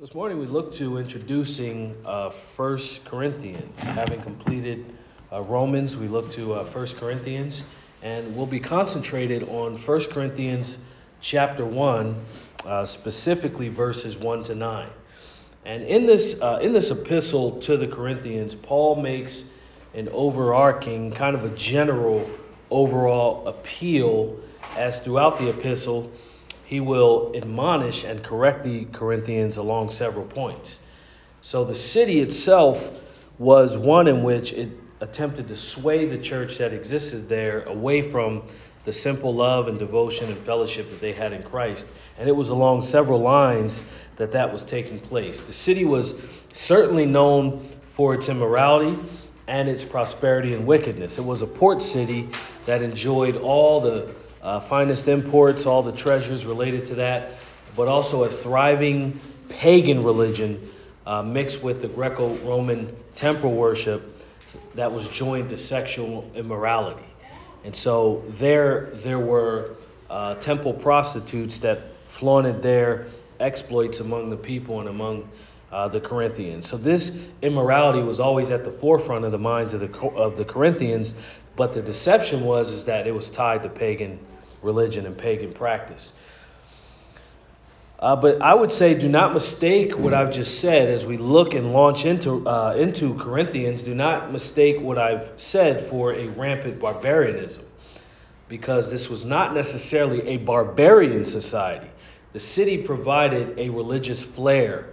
This morning we look to introducing uh, 1 Corinthians. Having completed uh, Romans, we look to uh, 1 Corinthians, and we'll be concentrated on 1 Corinthians chapter 1, uh, specifically verses 1 to 9. And in this, uh, in this epistle to the Corinthians, Paul makes an overarching, kind of a general overall appeal as throughout the epistle he will admonish and correct the Corinthians along several points. So the city itself was one in which it attempted to sway the church that existed there away from the simple love and devotion and fellowship that they had in Christ. And it was along several lines that that was taking place. The city was certainly known for its immorality and its prosperity and wickedness. It was a port city that enjoyed all the uh, finest imports, all the treasures related to that, but also a thriving pagan religion uh, mixed with the Greco Roman temple worship that was joined to sexual immorality. And so there, there were uh, temple prostitutes that flaunted their exploits among the people and among uh, the Corinthians. So this immorality was always at the forefront of the minds of the of the Corinthians, but the deception was is that it was tied to pagan religion and pagan practice. Uh, but I would say, do not mistake what I've just said as we look and launch into uh, into Corinthians. Do not mistake what I've said for a rampant barbarianism, because this was not necessarily a barbarian society. The city provided a religious flair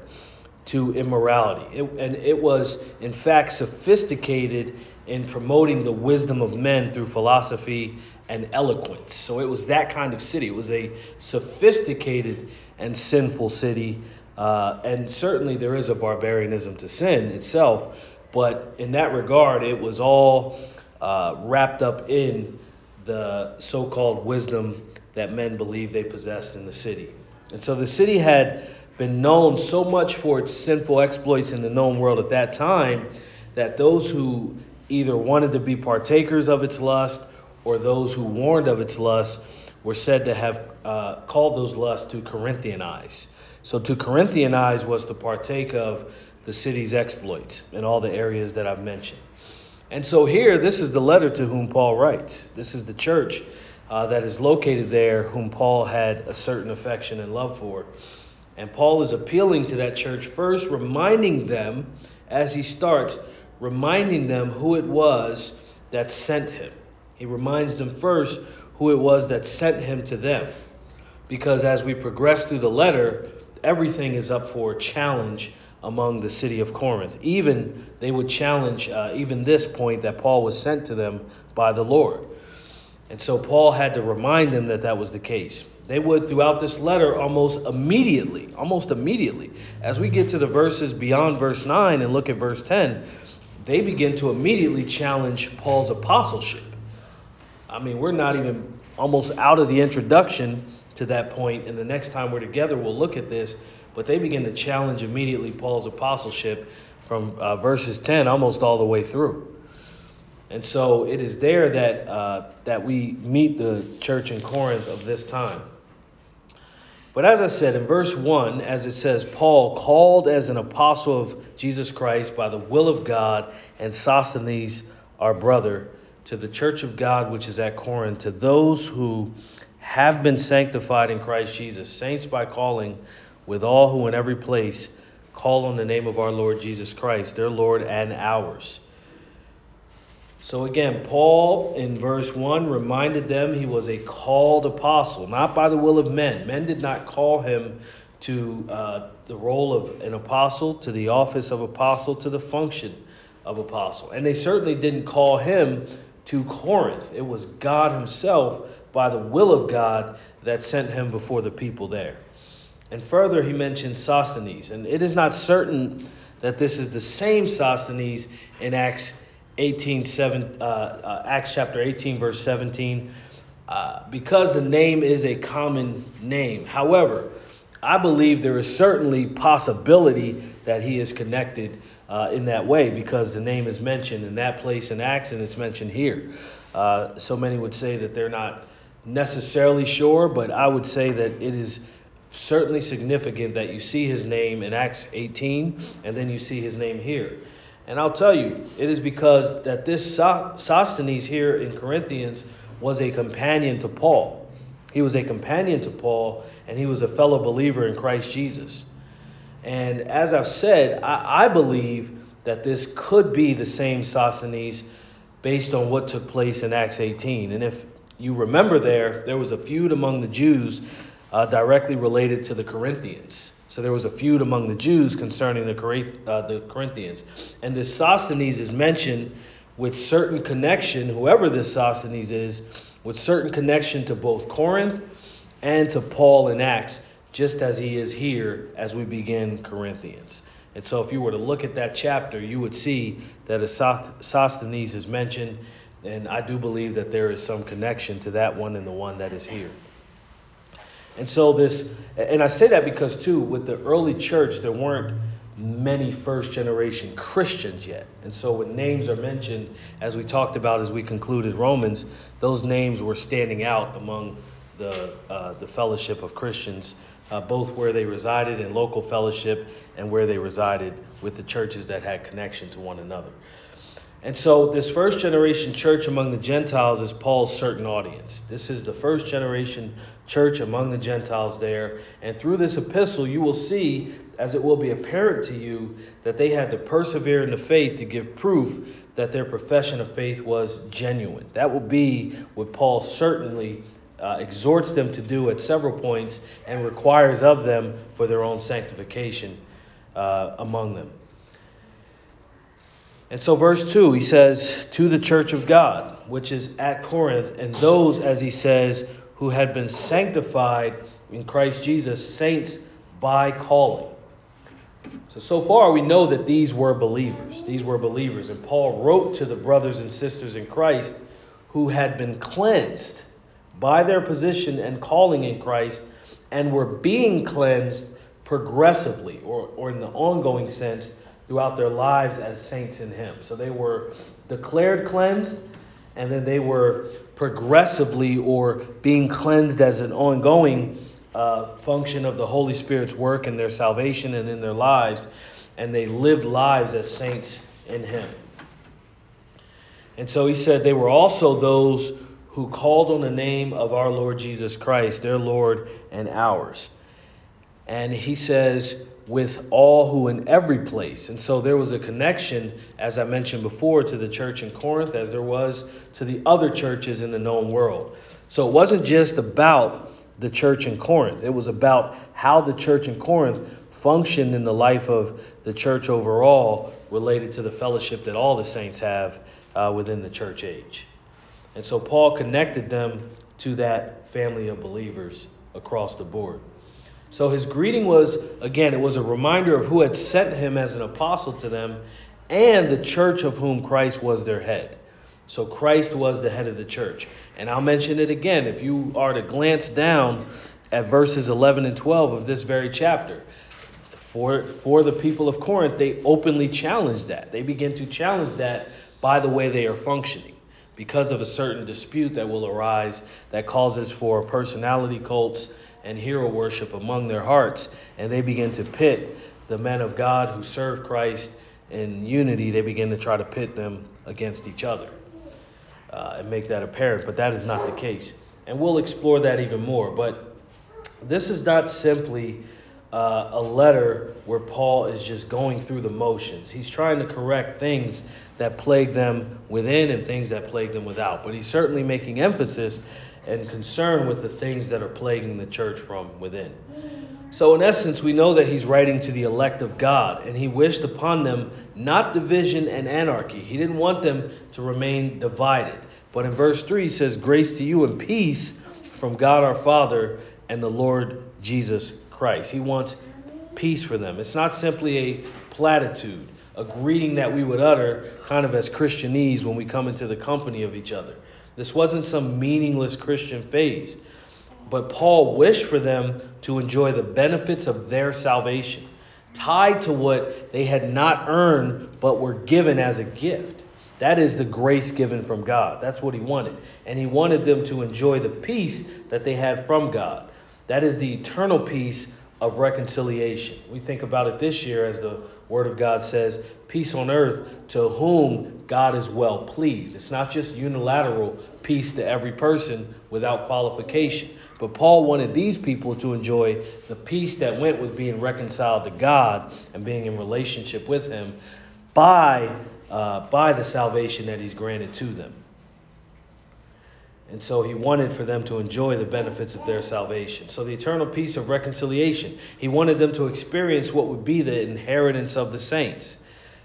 to immorality, it, and it was in fact sophisticated in promoting the wisdom of men through philosophy and eloquence. So it was that kind of city. It was a sophisticated and sinful city. Uh, and certainly there is a barbarianism to sin itself, but in that regard, it was all uh, wrapped up in the so called wisdom that men believed they possessed in the city. And so the city had been known so much for its sinful exploits in the known world at that time that those who either wanted to be partakers of its lust or those who warned of its lust were said to have uh, called those lusts to Corinthianize. So to Corinthianize was to partake of the city's exploits in all the areas that I've mentioned. And so here, this is the letter to whom Paul writes. This is the church uh, that is located there, whom Paul had a certain affection and love for. And Paul is appealing to that church first, reminding them, as he starts, reminding them who it was that sent him. He reminds them first who it was that sent him to them. Because as we progress through the letter, everything is up for challenge among the city of Corinth. Even they would challenge uh, even this point that Paul was sent to them by the Lord. And so Paul had to remind them that that was the case. They would throughout this letter almost immediately, almost immediately. As we get to the verses beyond verse 9 and look at verse 10, they begin to immediately challenge Paul's apostleship. I mean, we're not even almost out of the introduction to that point, and the next time we're together, we'll look at this. But they begin to challenge immediately Paul's apostleship from uh, verses 10 almost all the way through. And so it is there that, uh, that we meet the church in Corinth of this time. But as I said in verse 1, as it says, Paul, called as an apostle of Jesus Christ by the will of God, and Sosthenes, our brother, to the church of God which is at Corinth, to those who have been sanctified in Christ Jesus, saints by calling, with all who in every place call on the name of our Lord Jesus Christ, their Lord and ours. So again, Paul in verse 1 reminded them he was a called apostle, not by the will of men. Men did not call him to uh, the role of an apostle, to the office of apostle, to the function of apostle. And they certainly didn't call him to Corinth. It was God Himself, by the will of God, that sent him before the people there. And further, he mentions Sosthenes. And it is not certain that this is the same Sosthenes in Acts 18, 7, uh, uh, Acts chapter 18, verse 17, uh, because the name is a common name. However, I believe there is certainly possibility that he is connected uh, in that way because the name is mentioned in that place in Acts and it's mentioned here. Uh, so many would say that they're not necessarily sure, but I would say that it is certainly significant that you see his name in Acts 18 and then you see his name here. And I'll tell you, it is because that this Sosthenes here in Corinthians was a companion to Paul. He was a companion to Paul and he was a fellow believer in Christ Jesus. And as I've said, I, I believe that this could be the same Sosthenes based on what took place in Acts 18. And if you remember there, there was a feud among the Jews uh, directly related to the Corinthians. So there was a feud among the Jews concerning the, uh, the Corinthians. And this Sosthenes is mentioned with certain connection, whoever this Sosthenes is, with certain connection to both Corinth and to Paul in Acts, just as he is here as we begin Corinthians. And so if you were to look at that chapter, you would see that a Sosthenes is mentioned, and I do believe that there is some connection to that one and the one that is here. And so this, and I say that because too, with the early church, there weren't many first generation Christians yet. And so when names are mentioned, as we talked about as we concluded Romans, those names were standing out among the, uh, the fellowship of Christians, uh, both where they resided in local fellowship and where they resided with the churches that had connection to one another. And so, this first generation church among the Gentiles is Paul's certain audience. This is the first generation church among the Gentiles there. And through this epistle, you will see, as it will be apparent to you, that they had to persevere in the faith to give proof that their profession of faith was genuine. That will be what Paul certainly uh, exhorts them to do at several points and requires of them for their own sanctification uh, among them. And so, verse 2, he says, To the church of God, which is at Corinth, and those, as he says, who had been sanctified in Christ Jesus, saints by calling. So, so far we know that these were believers. These were believers. And Paul wrote to the brothers and sisters in Christ who had been cleansed by their position and calling in Christ and were being cleansed progressively or, or in the ongoing sense throughout their lives as saints in Him. So they were declared cleansed, and then they were progressively or being cleansed as an ongoing uh, function of the Holy Spirit's work in their salvation and in their lives, and they lived lives as saints in Him. And so he said they were also those who called on the name of our Lord Jesus Christ, their Lord and ours. And he says, with all who in every place. And so there was a connection, as I mentioned before, to the church in Corinth as there was to the other churches in the known world. So it wasn't just about the church in Corinth, it was about how the church in Corinth functioned in the life of the church overall related to the fellowship that all the saints have uh, within the church age. And so Paul connected them to that family of believers across the board. So his greeting was, again, it was a reminder of who had sent him as an apostle to them and the church of whom Christ was their head. So Christ was the head of the church. And I'll mention it again if you are to glance down at verses 11 and 12 of this very chapter. For, for the people of Corinth, they openly challenge that. They begin to challenge that by the way they are functioning because of a certain dispute that will arise that causes for personality cults and hero worship among their hearts, and they begin to pit the men of God who serve Christ in unity, they begin to try to pit them against each other uh, and make that apparent. But that is not the case. And we'll explore that even more. But this is not simply uh, a letter where Paul is just going through the motions. He's trying to correct things that plague them within and things that plague them without. But he's certainly making emphasis and concern with the things that are plaguing the church from within. So, in essence, we know that he's writing to the elect of God, and he wished upon them not division and anarchy. He didn't want them to remain divided. But in verse 3, he says, Grace to you and peace from God our Father and the Lord Jesus Christ. He wants peace for them. It's not simply a platitude, a greeting that we would utter kind of as Christianese when we come into the company of each other. This wasn't some meaningless Christian phase. But Paul wished for them to enjoy the benefits of their salvation, tied to what they had not earned but were given as a gift. That is the grace given from God. That's what he wanted. And he wanted them to enjoy the peace that they had from God. That is the eternal peace of reconciliation. We think about it this year as the Word of God says, peace on earth to whom God is well pleased. It's not just unilateral peace to every person without qualification. But Paul wanted these people to enjoy the peace that went with being reconciled to God and being in relationship with Him by, uh, by the salvation that He's granted to them. And so he wanted for them to enjoy the benefits of their salvation. So the eternal peace of reconciliation. He wanted them to experience what would be the inheritance of the saints.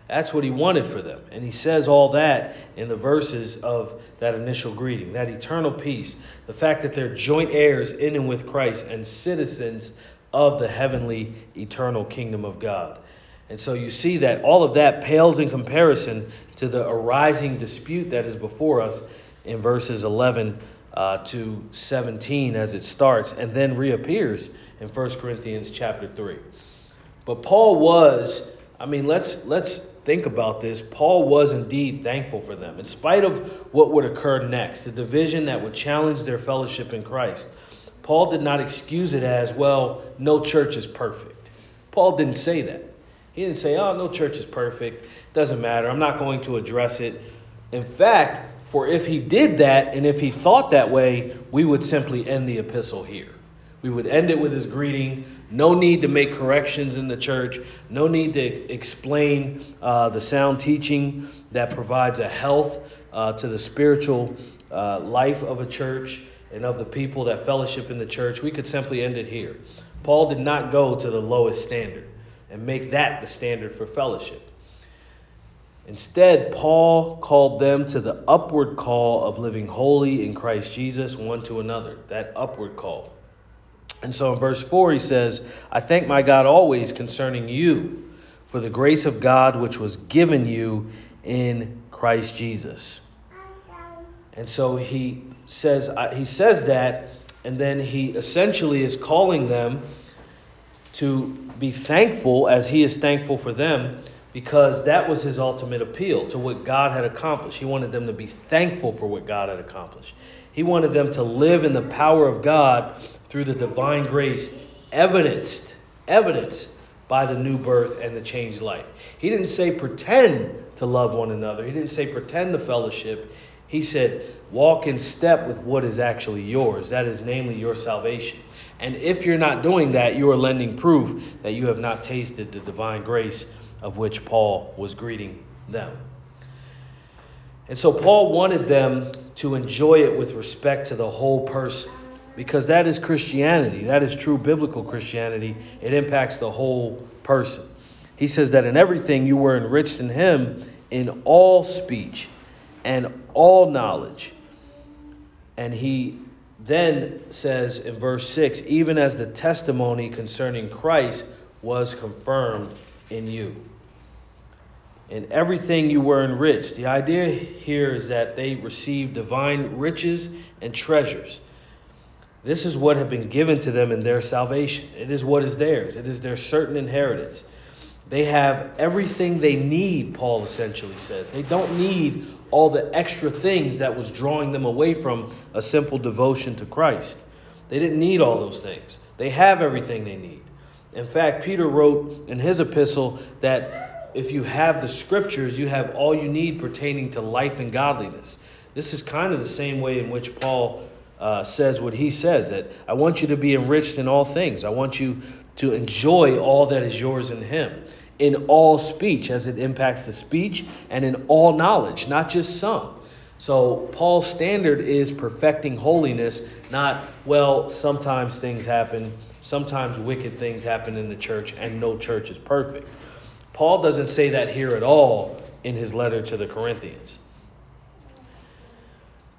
That's what he wanted for them. And he says all that in the verses of that initial greeting that eternal peace, the fact that they're joint heirs in and with Christ and citizens of the heavenly eternal kingdom of God. And so you see that all of that pales in comparison to the arising dispute that is before us in verses 11 uh, to 17 as it starts and then reappears in 1 Corinthians chapter 3. But Paul was, I mean, let's let's think about this. Paul was indeed thankful for them. In spite of what would occur next, the division that would challenge their fellowship in Christ, Paul did not excuse it as, well, no church is perfect. Paul didn't say that. He didn't say, oh, no church is perfect. Doesn't matter. I'm not going to address it. In fact, for if he did that and if he thought that way, we would simply end the epistle here. We would end it with his greeting. No need to make corrections in the church. No need to explain uh, the sound teaching that provides a health uh, to the spiritual uh, life of a church and of the people that fellowship in the church. We could simply end it here. Paul did not go to the lowest standard and make that the standard for fellowship. Instead, Paul called them to the upward call of living holy in Christ Jesus one to another. That upward call. And so in verse 4, he says, I thank my God always concerning you for the grace of God which was given you in Christ Jesus. And so he says he says that and then he essentially is calling them to be thankful as he is thankful for them because that was his ultimate appeal to what God had accomplished. He wanted them to be thankful for what God had accomplished. He wanted them to live in the power of God through the divine grace evidenced evidenced by the new birth and the changed life. He didn't say pretend to love one another. He didn't say pretend to fellowship. He said walk in step with what is actually yours. That is namely your salvation. And if you're not doing that, you are lending proof that you have not tasted the divine grace of which Paul was greeting them. And so Paul wanted them to enjoy it with respect to the whole person because that is Christianity. That is true biblical Christianity. It impacts the whole person. He says that in everything you were enriched in him in all speech and all knowledge. And he then says in verse 6 even as the testimony concerning Christ was confirmed in you. In everything you were enriched. The idea here is that they received divine riches and treasures. This is what had been given to them in their salvation. It is what is theirs, it is their certain inheritance. They have everything they need, Paul essentially says. They don't need all the extra things that was drawing them away from a simple devotion to Christ. They didn't need all those things. They have everything they need. In fact, Peter wrote in his epistle that if you have the scriptures, you have all you need pertaining to life and godliness. This is kind of the same way in which Paul uh, says what he says that I want you to be enriched in all things. I want you to enjoy all that is yours in him, in all speech, as it impacts the speech, and in all knowledge, not just some. So, Paul's standard is perfecting holiness, not, well, sometimes things happen, sometimes wicked things happen in the church, and no church is perfect. Paul doesn't say that here at all in his letter to the Corinthians.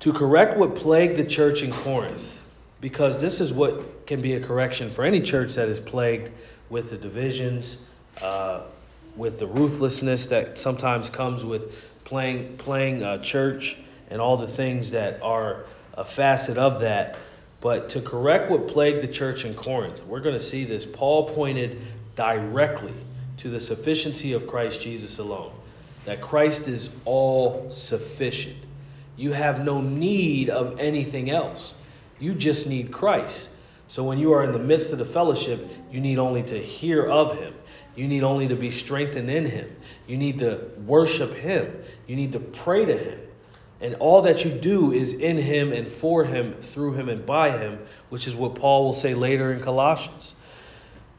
To correct what plagued the church in Corinth, because this is what can be a correction for any church that is plagued with the divisions, uh, with the ruthlessness that sometimes comes with playing playing uh, church and all the things that are a facet of that. But to correct what plagued the church in Corinth, we're going to see this. Paul pointed directly to the sufficiency of Christ Jesus alone. That Christ is all sufficient. You have no need of anything else. You just need Christ. So when you are in the midst of the fellowship, you need only to hear of him. You need only to be strengthened in him. You need to worship him. You need to pray to him. And all that you do is in him and for him, through him and by him, which is what Paul will say later in Colossians.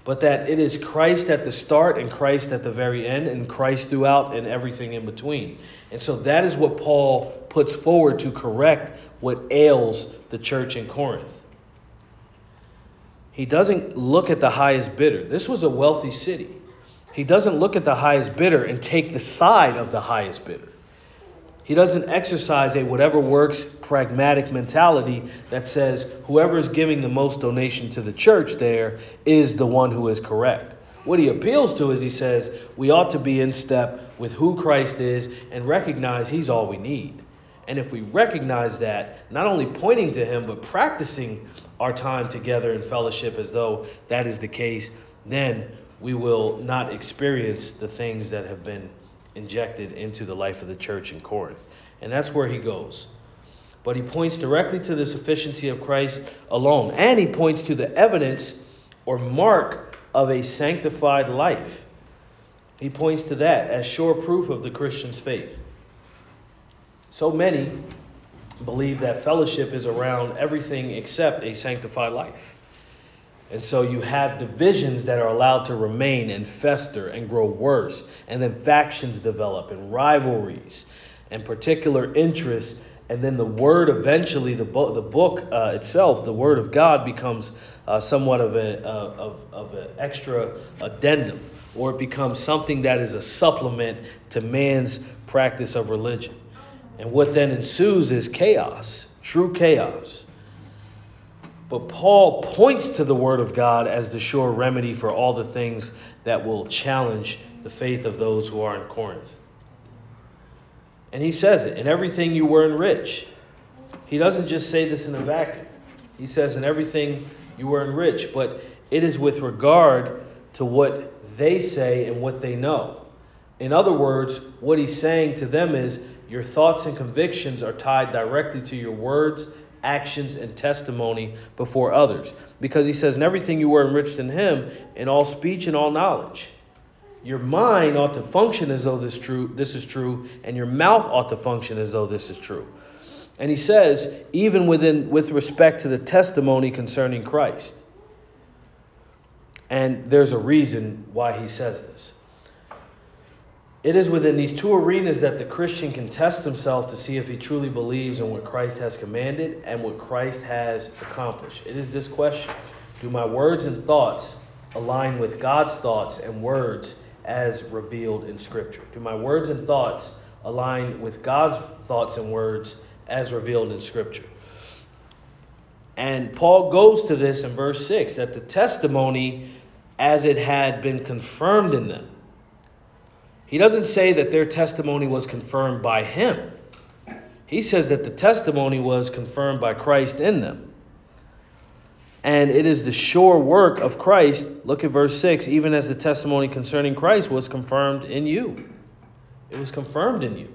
But that it is Christ at the start and Christ at the very end, and Christ throughout and everything in between. And so that is what Paul puts forward to correct what ails the church in Corinth. He doesn't look at the highest bidder. This was a wealthy city. He doesn't look at the highest bidder and take the side of the highest bidder. He doesn't exercise a whatever works pragmatic mentality that says whoever is giving the most donation to the church there is the one who is correct. What he appeals to is he says we ought to be in step with who Christ is and recognize he's all we need. And if we recognize that, not only pointing to him, but practicing our time together in fellowship as though that is the case, then we will not experience the things that have been injected into the life of the church in Corinth. And that's where he goes. But he points directly to the sufficiency of Christ alone. And he points to the evidence or mark of a sanctified life. He points to that as sure proof of the Christian's faith. So many believe that fellowship is around everything except a sanctified life. And so you have divisions that are allowed to remain and fester and grow worse. And then factions develop and rivalries and particular interests. And then the word eventually, the, bo- the book uh, itself, the word of God, becomes uh, somewhat of, uh, of, of an extra addendum, or it becomes something that is a supplement to man's practice of religion. And what then ensues is chaos, true chaos. But Paul points to the Word of God as the sure remedy for all the things that will challenge the faith of those who are in Corinth. And he says it in everything you were enriched. He doesn't just say this in a vacuum. He says in everything you were enriched, but it is with regard to what they say and what they know. In other words, what he's saying to them is your thoughts and convictions are tied directly to your words actions, and testimony before others. Because he says, In everything you were enriched in him, in all speech and all knowledge. Your mind ought to function as though this true this is true, and your mouth ought to function as though this is true. And he says, even within with respect to the testimony concerning Christ. And there's a reason why he says this. It is within these two arenas that the Christian can test himself to see if he truly believes in what Christ has commanded and what Christ has accomplished. It is this question Do my words and thoughts align with God's thoughts and words as revealed in Scripture? Do my words and thoughts align with God's thoughts and words as revealed in Scripture? And Paul goes to this in verse 6 that the testimony as it had been confirmed in them he doesn't say that their testimony was confirmed by him. He says that the testimony was confirmed by Christ in them. And it is the sure work of Christ, look at verse 6, even as the testimony concerning Christ was confirmed in you. It was confirmed in you.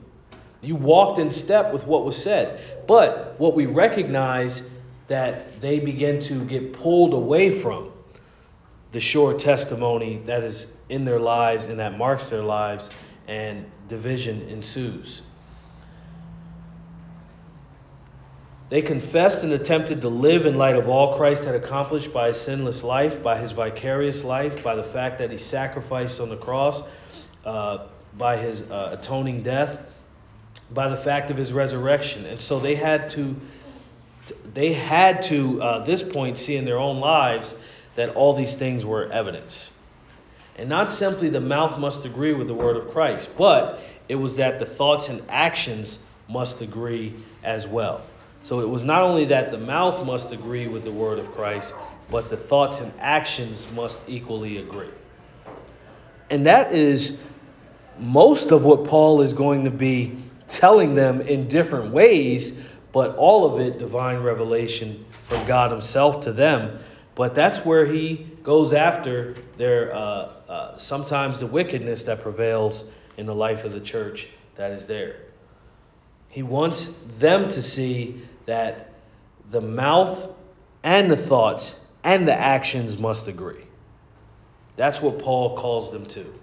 You walked in step with what was said. But what we recognize that they begin to get pulled away from the sure testimony that is in their lives and that marks their lives, and division ensues. They confessed and attempted to live in light of all Christ had accomplished by his sinless life, by his vicarious life, by the fact that he sacrificed on the cross, uh, by his uh, atoning death, by the fact of his resurrection. And so they had to, they had to, uh, this point, see in their own lives that all these things were evidence. And not simply the mouth must agree with the word of Christ, but it was that the thoughts and actions must agree as well. So it was not only that the mouth must agree with the word of Christ, but the thoughts and actions must equally agree. And that is most of what Paul is going to be telling them in different ways, but all of it divine revelation from God Himself to them but that's where he goes after their uh, uh, sometimes the wickedness that prevails in the life of the church that is there. He wants them to see that the mouth and the thoughts and the actions must agree. That's what Paul calls them to.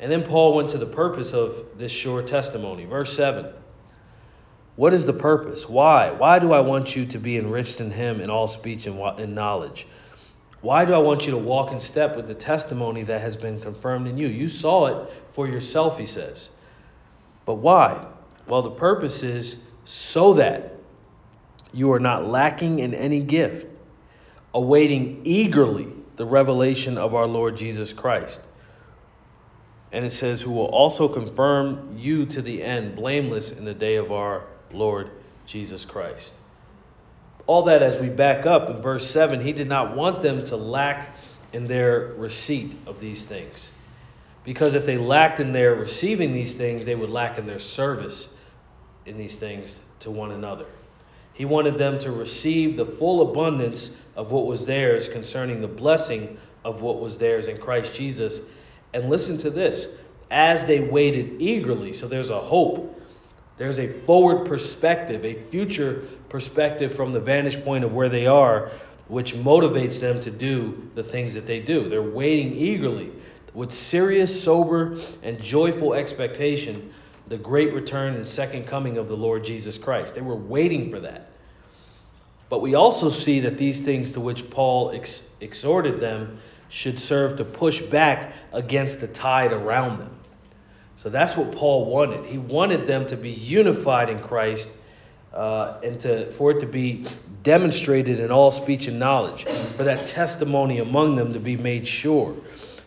And then Paul went to the purpose of this sure testimony. Verse 7. What is the purpose? Why? Why do I want you to be enriched in him in all speech and in knowledge? Why do I want you to walk in step with the testimony that has been confirmed in you? You saw it for yourself, he says. But why? Well, the purpose is so that you are not lacking in any gift, awaiting eagerly the revelation of our Lord Jesus Christ. And it says, Who will also confirm you to the end, blameless in the day of our Lord Jesus Christ. All that as we back up in verse 7, he did not want them to lack in their receipt of these things. Because if they lacked in their receiving these things, they would lack in their service in these things to one another. He wanted them to receive the full abundance of what was theirs concerning the blessing of what was theirs in Christ Jesus. And listen to this as they waited eagerly, so there's a hope, there's a forward perspective, a future perspective from the vantage point of where they are, which motivates them to do the things that they do. They're waiting eagerly with serious, sober, and joyful expectation the great return and second coming of the Lord Jesus Christ. They were waiting for that. But we also see that these things to which Paul ex- exhorted them should serve to push back against the tide around them. So that's what Paul wanted. He wanted them to be unified in Christ uh, and to, for it to be demonstrated in all speech and knowledge, for that testimony among them to be made sure,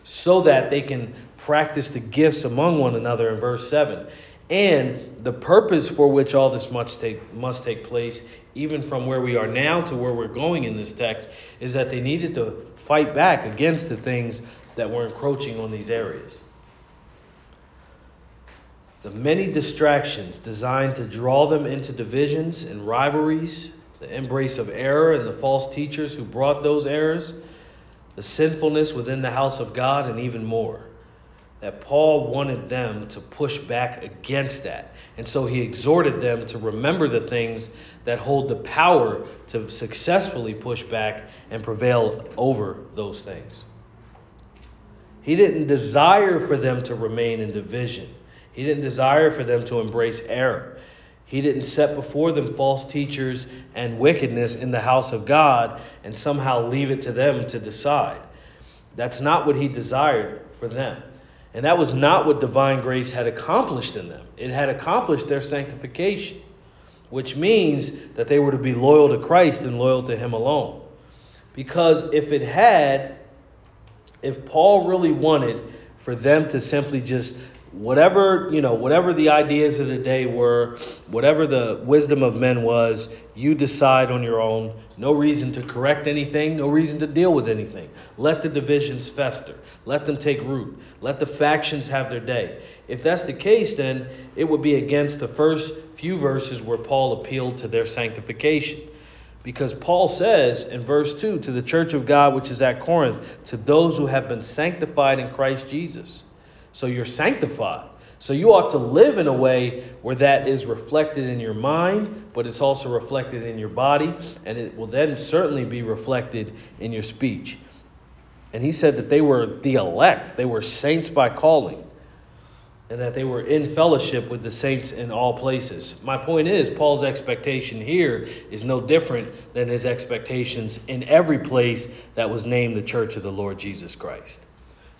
so that they can practice the gifts among one another in verse 7 and the purpose for which all this must take must take place even from where we are now to where we're going in this text is that they needed to fight back against the things that were encroaching on these areas the many distractions designed to draw them into divisions and rivalries the embrace of error and the false teachers who brought those errors the sinfulness within the house of God and even more that Paul wanted them to push back against that. And so he exhorted them to remember the things that hold the power to successfully push back and prevail over those things. He didn't desire for them to remain in division. He didn't desire for them to embrace error. He didn't set before them false teachers and wickedness in the house of God and somehow leave it to them to decide. That's not what he desired for them. And that was not what divine grace had accomplished in them. It had accomplished their sanctification, which means that they were to be loyal to Christ and loyal to Him alone. Because if it had, if Paul really wanted for them to simply just whatever you know whatever the ideas of the day were whatever the wisdom of men was you decide on your own. No reason to correct anything. No reason to deal with anything. Let the divisions fester. Let them take root. Let the factions have their day. If that's the case then it would be against the first few verses where paul appealed to their sanctification. Because Paul says in verse 2 to the church of God which is at Corinth, to those who have been sanctified in Christ Jesus. So you're sanctified. So you ought to live in a way where that is reflected in your mind, but it's also reflected in your body, and it will then certainly be reflected in your speech. And he said that they were the elect, they were saints by calling, and that they were in fellowship with the saints in all places. My point is, Paul's expectation here is no different than his expectations in every place that was named the church of the Lord Jesus Christ.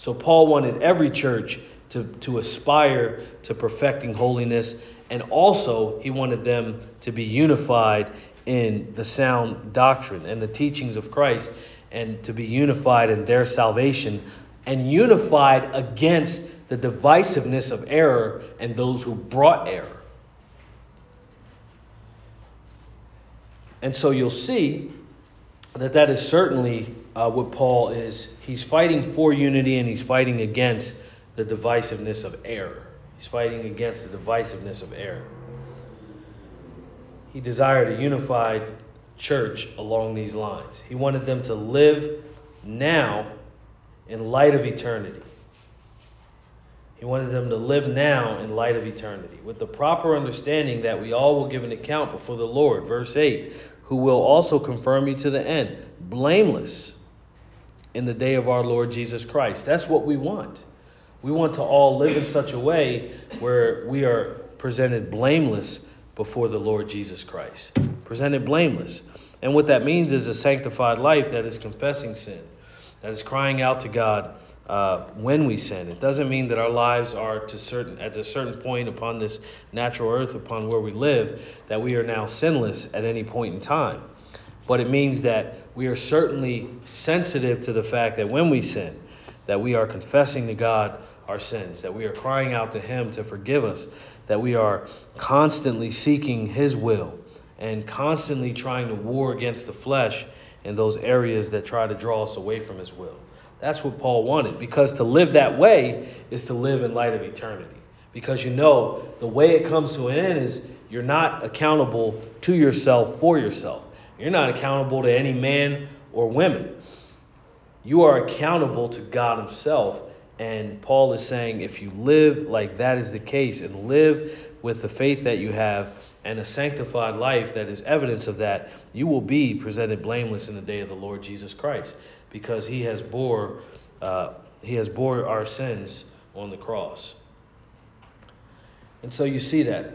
So Paul wanted every church to, to aspire to perfecting holiness, and also he wanted them to be unified in the sound doctrine and the teachings of Christ, and to be unified in their salvation, and unified against the divisiveness of error and those who brought error. And so you'll see that that is certainly uh, what Paul is. He's fighting for unity and he's fighting against the divisiveness of error. He's fighting against the divisiveness of error. He desired a unified church along these lines. He wanted them to live now in light of eternity. He wanted them to live now in light of eternity, with the proper understanding that we all will give an account before the Lord. Verse 8 who will also confirm you to the end, blameless in the day of our Lord Jesus Christ. That's what we want. We want to all live in such a way where we are presented blameless before the Lord Jesus Christ. Presented blameless. And what that means is a sanctified life that is confessing sin, that is crying out to God uh, when we sin. It doesn't mean that our lives are to certain at a certain point upon this natural earth, upon where we live, that we are now sinless at any point in time. But it means that we are certainly sensitive to the fact that when we sin, that we are confessing to God our sins, that we are crying out to Him to forgive us, that we are constantly seeking His will and constantly trying to war against the flesh in those areas that try to draw us away from His will. That's what Paul wanted, because to live that way is to live in light of eternity. Because you know, the way it comes to an end is you're not accountable to yourself for yourself. You're not accountable to any man or women. You are accountable to God Himself. And Paul is saying if you live like that is the case and live with the faith that you have and a sanctified life that is evidence of that, you will be presented blameless in the day of the Lord Jesus Christ because he has bore uh, he has bore our sins on the cross. And so you see that.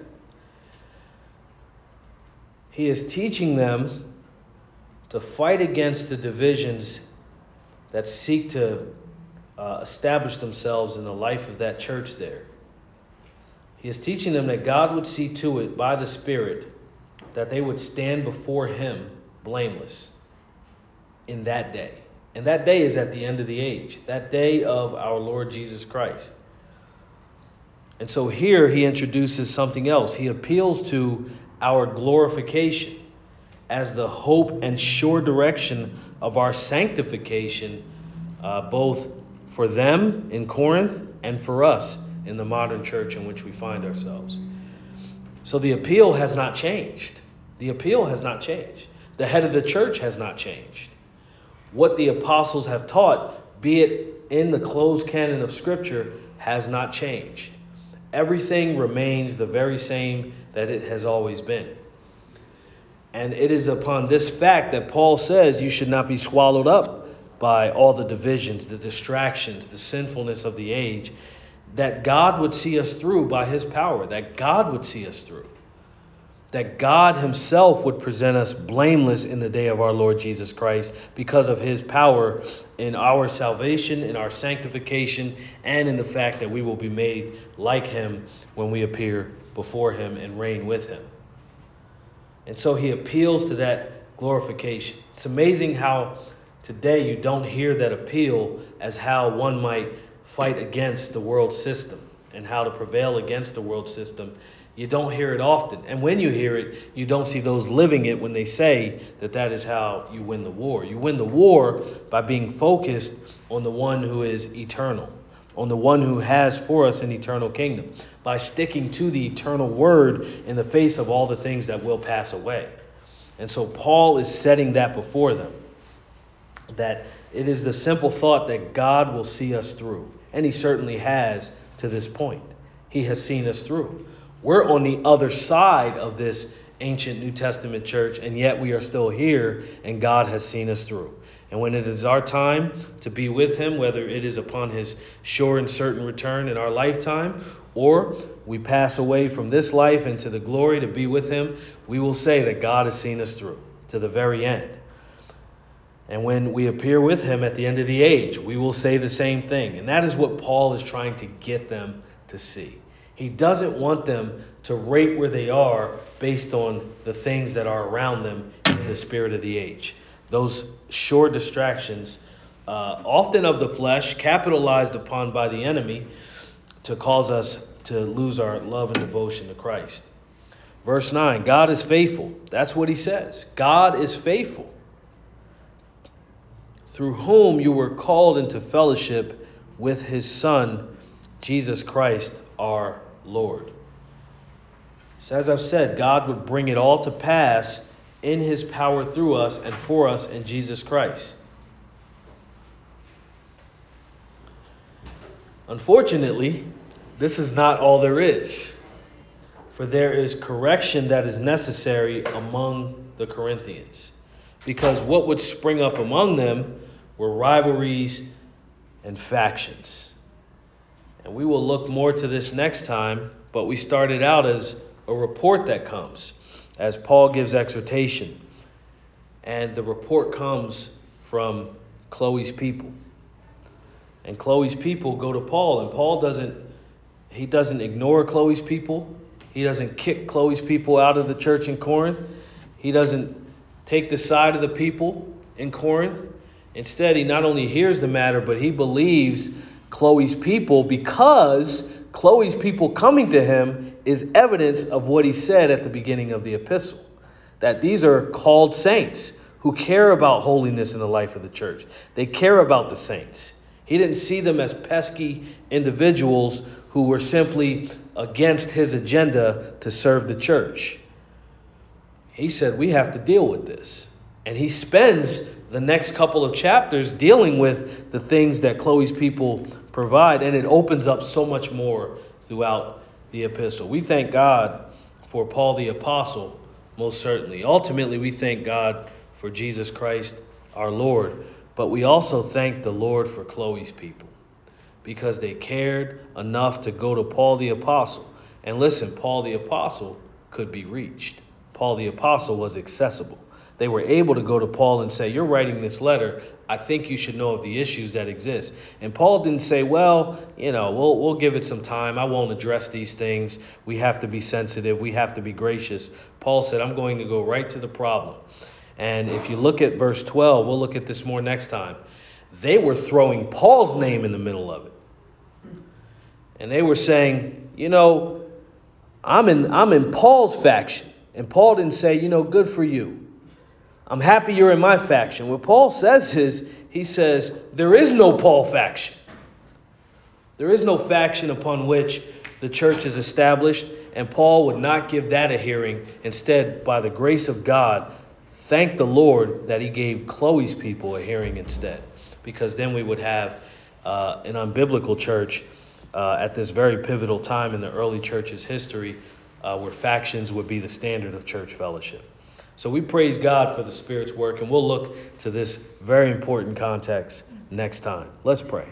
He is teaching them to fight against the divisions that seek to uh, establish themselves in the life of that church there. He is teaching them that God would see to it by the Spirit that they would stand before Him blameless in that day. And that day is at the end of the age, that day of our Lord Jesus Christ. And so here he introduces something else. He appeals to our glorification as the hope and sure direction of our sanctification, uh, both for them in Corinth and for us in the modern church in which we find ourselves. So the appeal has not changed. The appeal has not changed. The head of the church has not changed what the apostles have taught, be it in the closed canon of Scripture, has not changed. Everything remains the very same that it has always been. And it is upon this fact that Paul says you should not be swallowed up by all the divisions, the distractions, the sinfulness of the age, that God would see us through by his power, that God would see us through that God Himself would present us blameless in the day of our Lord Jesus Christ because of His power in our salvation, in our sanctification, and in the fact that we will be made like Him when we appear before Him and reign with Him. And so He appeals to that glorification. It's amazing how today you don't hear that appeal as how one might fight against the world system and how to prevail against the world system you don't hear it often. And when you hear it, you don't see those living it when they say that that is how you win the war. You win the war by being focused on the one who is eternal, on the one who has for us an eternal kingdom, by sticking to the eternal word in the face of all the things that will pass away. And so Paul is setting that before them that it is the simple thought that God will see us through. And he certainly has to this point. He has seen us through. We're on the other side of this ancient New Testament church, and yet we are still here, and God has seen us through. And when it is our time to be with Him, whether it is upon His sure and certain return in our lifetime, or we pass away from this life into the glory to be with Him, we will say that God has seen us through to the very end. And when we appear with Him at the end of the age, we will say the same thing. And that is what Paul is trying to get them to see. He doesn't want them to rate where they are based on the things that are around them in the spirit of the age. Those short distractions, uh, often of the flesh, capitalized upon by the enemy to cause us to lose our love and devotion to Christ. Verse 9 God is faithful. That's what he says. God is faithful, through whom you were called into fellowship with his Son, Jesus Christ, our Lord. So, as I've said, God would bring it all to pass in his power through us and for us in Jesus Christ. Unfortunately, this is not all there is, for there is correction that is necessary among the Corinthians. Because what would spring up among them were rivalries and factions. And we will look more to this next time, but we started out as a report that comes, as Paul gives exhortation. And the report comes from Chloe's people. And Chloe's people go to Paul, and Paul doesn't he doesn't ignore Chloe's people. He doesn't kick Chloe's people out of the church in Corinth. He doesn't take the side of the people in Corinth. Instead, he not only hears the matter, but he believes Chloe's people because Chloe's people coming to him is evidence of what he said at the beginning of the epistle that these are called saints who care about holiness in the life of the church. They care about the saints. He didn't see them as pesky individuals who were simply against his agenda to serve the church. He said, We have to deal with this. And he spends the next couple of chapters dealing with the things that Chloe's people provide, and it opens up so much more throughout the epistle. We thank God for Paul the Apostle, most certainly. Ultimately, we thank God for Jesus Christ our Lord, but we also thank the Lord for Chloe's people because they cared enough to go to Paul the Apostle. And listen, Paul the Apostle could be reached. Paul the Apostle was accessible. They were able to go to Paul and say, You're writing this letter. I think you should know of the issues that exist. And Paul didn't say, Well, you know, we'll, we'll give it some time. I won't address these things. We have to be sensitive. We have to be gracious. Paul said, I'm going to go right to the problem. And if you look at verse 12, we'll look at this more next time. They were throwing Paul's name in the middle of it. And they were saying, You know, I'm in, I'm in Paul's faction. And Paul didn't say, You know, good for you. I'm happy you're in my faction. What Paul says is, he says, there is no Paul faction. There is no faction upon which the church is established, and Paul would not give that a hearing. Instead, by the grace of God, thank the Lord that he gave Chloe's people a hearing instead, because then we would have uh, an unbiblical church uh, at this very pivotal time in the early church's history uh, where factions would be the standard of church fellowship. So we praise God for the Spirit's work, and we'll look to this very important context next time. Let's pray.